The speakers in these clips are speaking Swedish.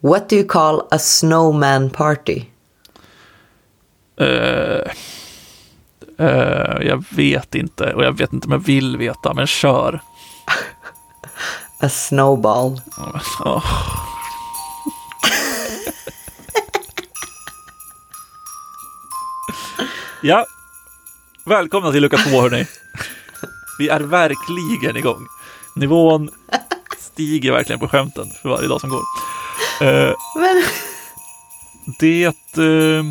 What do you call a snowman party? Eh, eh, jag vet inte och jag vet inte om jag vill veta, men kör. A snowball. Oh. ja, välkomna till lucka två hörni. Vi är verkligen igång. Nivån stiger verkligen på skämten för varje dag som går. Eh, Men... det... Eh,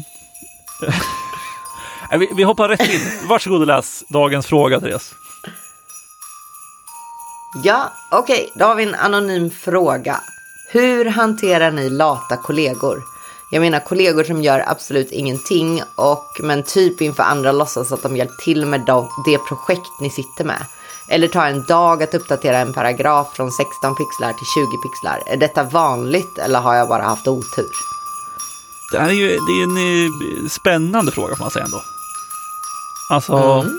vi, vi hoppar rätt in. Varsågod och läs dagens fråga, Therese. Ja, okej, då har vi en anonym fråga. Hur hanterar ni lata kollegor? Jag menar kollegor som gör absolut ingenting och men typ inför andra låtsas att de hjälpt till med de, det projekt ni sitter med. Eller tar en dag att uppdatera en paragraf från 16 pixlar till 20 pixlar. Är detta vanligt eller har jag bara haft otur? Det här är ju det är en eh, spännande fråga får man säga ändå. Alltså, Mm.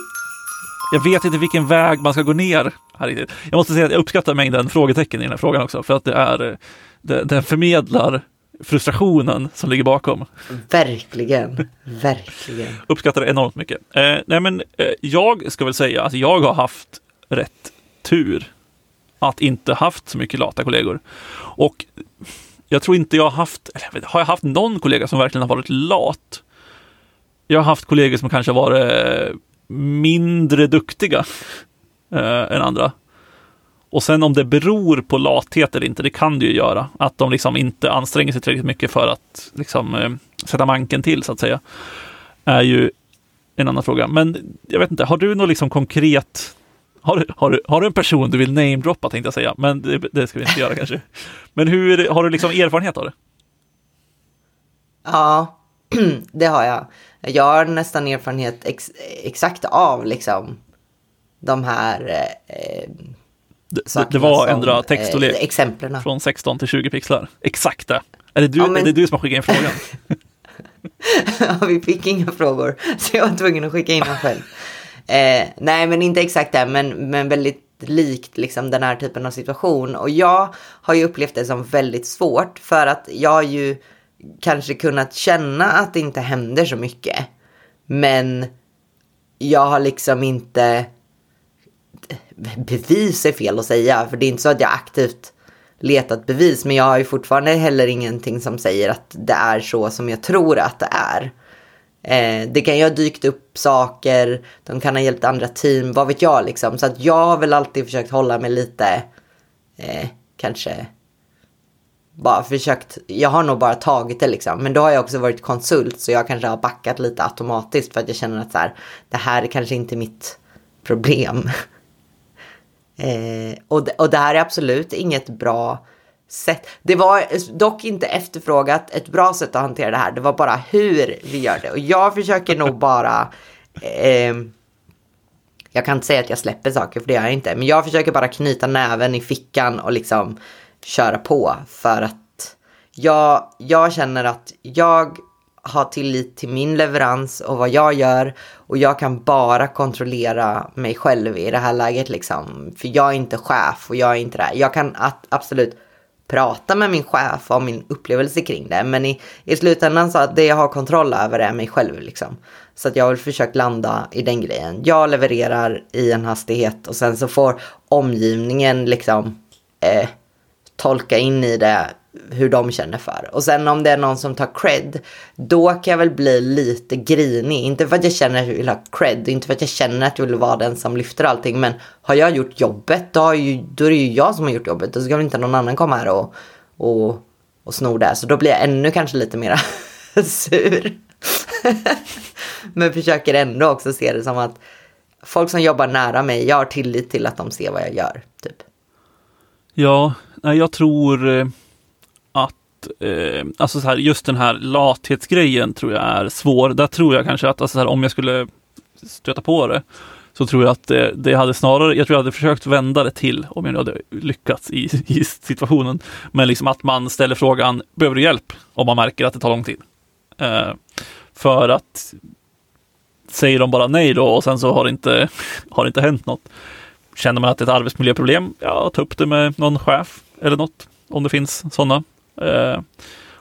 jag vet inte vilken väg man ska gå ner här riktigt. Jag måste säga att jag uppskattar mängden frågetecken i den här frågan också, för att det är, det, det förmedlar frustrationen som ligger bakom. Verkligen, verkligen. Uppskattar det enormt mycket. Eh, nej men eh, jag ska väl säga att jag har haft rätt tur att inte haft så mycket lata kollegor. Och jag tror inte jag har haft, eller jag vet, har jag haft någon kollega som verkligen har varit lat? Jag har haft kollegor som kanske har varit eh, mindre duktiga eh, än andra. Och sen om det beror på lathet eller inte, det kan det ju göra. Att de liksom inte anstränger sig tillräckligt mycket för att liksom, eh, sätta manken till så att säga. Är ju en annan fråga. Men jag vet inte, har du något liksom konkret har du, har, du, har du en person du vill namedroppa tänkte jag säga, men det, det ska vi inte göra kanske. Men hur, har du liksom erfarenhet av det? Ja, det har jag. Jag har nästan erfarenhet ex, exakt av liksom de här eh, Det, det var som, ändra textstorlek Eh, exemplen. från 16 till 20 pixlar. Exakt det. Är det du, Ja, men- är det du som har skickat in frågan? Ja, vi fick inga frågor, så jag var tvungen att skicka in dem själv. Eh, nej, men inte exakt det, men, men väldigt likt liksom den här typen av situation. Och jag har ju upplevt det som väldigt svårt för att jag har ju kanske kunnat känna att det inte händer så mycket. Men jag har liksom inte bevis är fel att säga, för det är inte så att jag aktivt letat bevis, men jag har ju fortfarande heller ingenting som säger att det är så som jag tror att det är. Eh, det kan ju ha dykt upp saker, de kan ha hjälpt andra team, vad vet jag liksom. Så att jag har väl alltid försökt hålla mig lite, eh, kanske, bara försökt, jag har nog bara tagit det liksom. Men då har jag också varit konsult så jag kanske har backat lite automatiskt för att jag känner att så här, det här är kanske inte mitt problem. Eh, och, det, och det här är absolut inget bra sätt. Det var dock inte efterfrågat ett bra sätt att hantera det här. Det var bara hur vi gör det. Och jag försöker nog bara... Eh, jag kan inte säga att jag släpper saker, för det gör jag inte. Men jag försöker bara knyta näven i fickan och liksom köra på. För att jag, jag känner att jag har tillit till min leverans och vad jag gör. Och jag kan bara kontrollera mig själv i det här läget liksom. För jag är inte chef och jag är inte det. Jag kan att, absolut prata med min chef om min upplevelse kring det. Men i, i slutändan så att det jag har kontroll över är mig själv liksom. Så att jag har väl försökt landa i den grejen. Jag levererar i en hastighet och sen så får omgivningen liksom eh, tolka in i det hur de känner för. Och sen om det är någon som tar cred, då kan jag väl bli lite grinig. Inte för att jag känner att jag vill ha cred, inte för att jag känner att jag vill vara den som lyfter allting. Men har jag gjort jobbet, då, har ju, då är det ju jag som har gjort jobbet. Då ska väl inte någon annan komma här och, och, och sno det. Så då blir jag ännu kanske lite mera sur. Men försöker ändå också se det som att folk som jobbar nära mig, jag har tillit till att de ser vad jag gör. Typ. Ja, jag tror eh, eh, alltså så här, just den här lathetsgrejen tror jag är svår. Där tror jag kanske att alltså så här, om jag skulle stöta på det så tror jag att det, det hade snarare, jag tror jag hade försökt vända det till om jag nu hade lyckats i, i situationen. Men liksom att man ställer frågan, behöver du hjälp? Om man märker att det tar lång tid. Eh, för att säger de bara nej då och sen så har det inte, har det inte hänt något. Känner man att det är ett arbetsmiljöproblem, ja, ta upp det med någon chef eller något, om det finns sådana. Eh,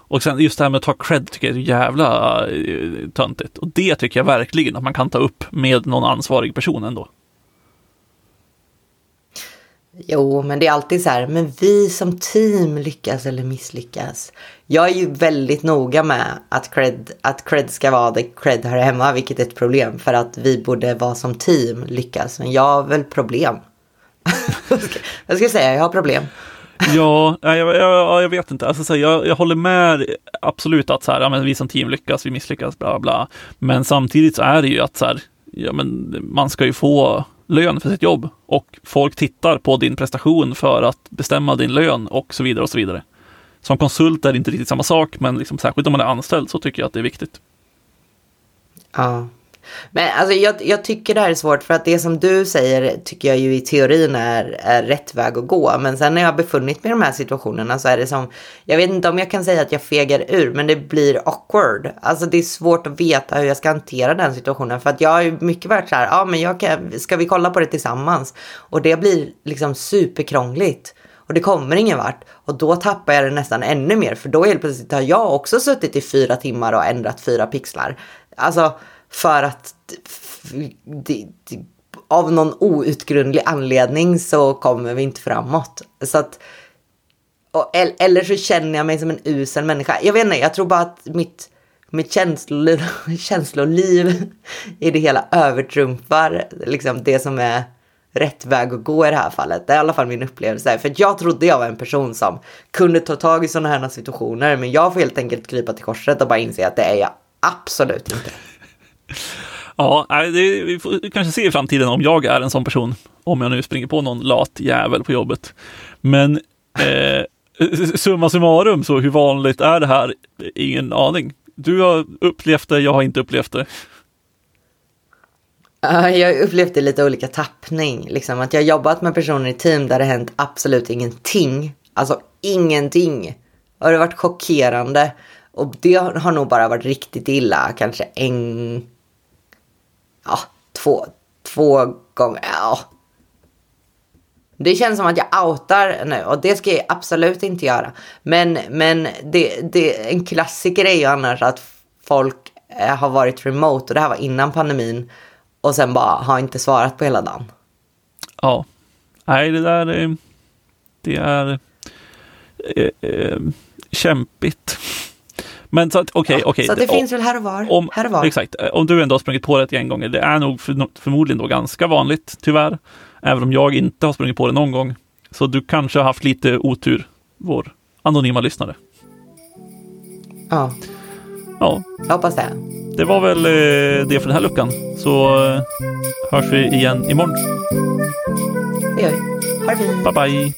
och sen just det här med att ta cred tycker jag är jävla eh, töntigt. Och det tycker jag verkligen att man kan ta upp med någon ansvarig person ändå. Jo, men det är alltid så här, men vi som team lyckas eller misslyckas. Jag är ju väldigt noga med att cred, att cred ska vara det cred här hemma, vilket är ett problem för att vi borde vara som team lyckas. Men jag har väl problem. jag ska säga, jag har problem ja, jag, jag, jag, vet inte. Alltså, så jag, jag håller med absolut att så här, ja, men vi som team lyckas, vi misslyckas, bla bla. Men samtidigt så är det ju att så här, ja, men man ska ju få lön för sitt jobb och folk tittar på din prestation för att bestämma din lön och så vidare och så vidare. Som konsult är det inte riktigt samma sak, men liksom, särskilt om man är anställd så tycker jag att det är viktigt. Ja, men alltså jag, jag, tycker det här är svårt för att det som du säger tycker jag ju i teorin är, är rätt väg att gå. Men sen när jag har befunnit mig i de här situationerna så är det som, jag vet inte om jag kan säga att jag fegar ur, men det blir awkward. Alltså det är svårt att veta hur jag ska hantera den situationen för att jag har ju mycket varit så här, ja men jag kan, ska vi kolla på det tillsammans? Och det blir liksom superkrångligt. Och det kommer ingen vart. Och då tappar jag det nästan ännu mer. För då helt plötsligt har jag också suttit i fyra timmar och ändrat fyra pixlar. Alltså, för att det, det, av någon outgrundlig anledning så kommer vi inte framåt. Så att, och, eller så känner jag mig som en usel människa. Jag vet inte, jag tror bara att mitt, mitt känsloliv, känsloliv i det hela övertrumfar liksom det som är rätt väg att gå i det här fallet. Det är i alla fall min upplevelse. För jag trodde jag var en person som kunde ta tag i sådana här situationer. Men jag får helt enkelt krypa till korset och bara inse att det är jag absolut inte. Ja, det, vi får kanske se i framtiden om jag är en sån person. Om jag nu springer på någon lat jävel på jobbet. Men eh, summa summarum, så hur vanligt är det här? Ingen aning. Du har upplevt det, jag har inte upplevt det. Jag har upplevt det lite olika tappning. Liksom att jag har jobbat med personer i team där det hänt absolut ingenting. Alltså ingenting. Och det har varit chockerande. Och det har nog bara varit riktigt illa. Kanske en... Ja, två, två gånger. Ja. Det känns som att jag outar nu och det ska jag absolut inte göra. Men, men det, det, en klassiker är ju annars att folk eh, har varit remote och det här var innan pandemin och sen bara har inte svarat på hela dagen. Ja, nej det där är, det är eh, eh kämpigt. Men så att, okej, okay, ja. Okay. Så det finns väl här och var. Om, här och var. Exakt. Om du ändå har sprungit på det ett gäng gånger, det är nog för, förmodligen då ganska vanligt, tyvärr. Även om jag inte har sprungit på det någon gång. Så du kanske har haft lite otur, vår anonyma lyssnare. Ja. Ja. Jag hoppas det. Det var väl eh, det för den här luckan. Så eh, hörs vi igen imorgon. Det gör vi. Ha det fint. Bye, bye.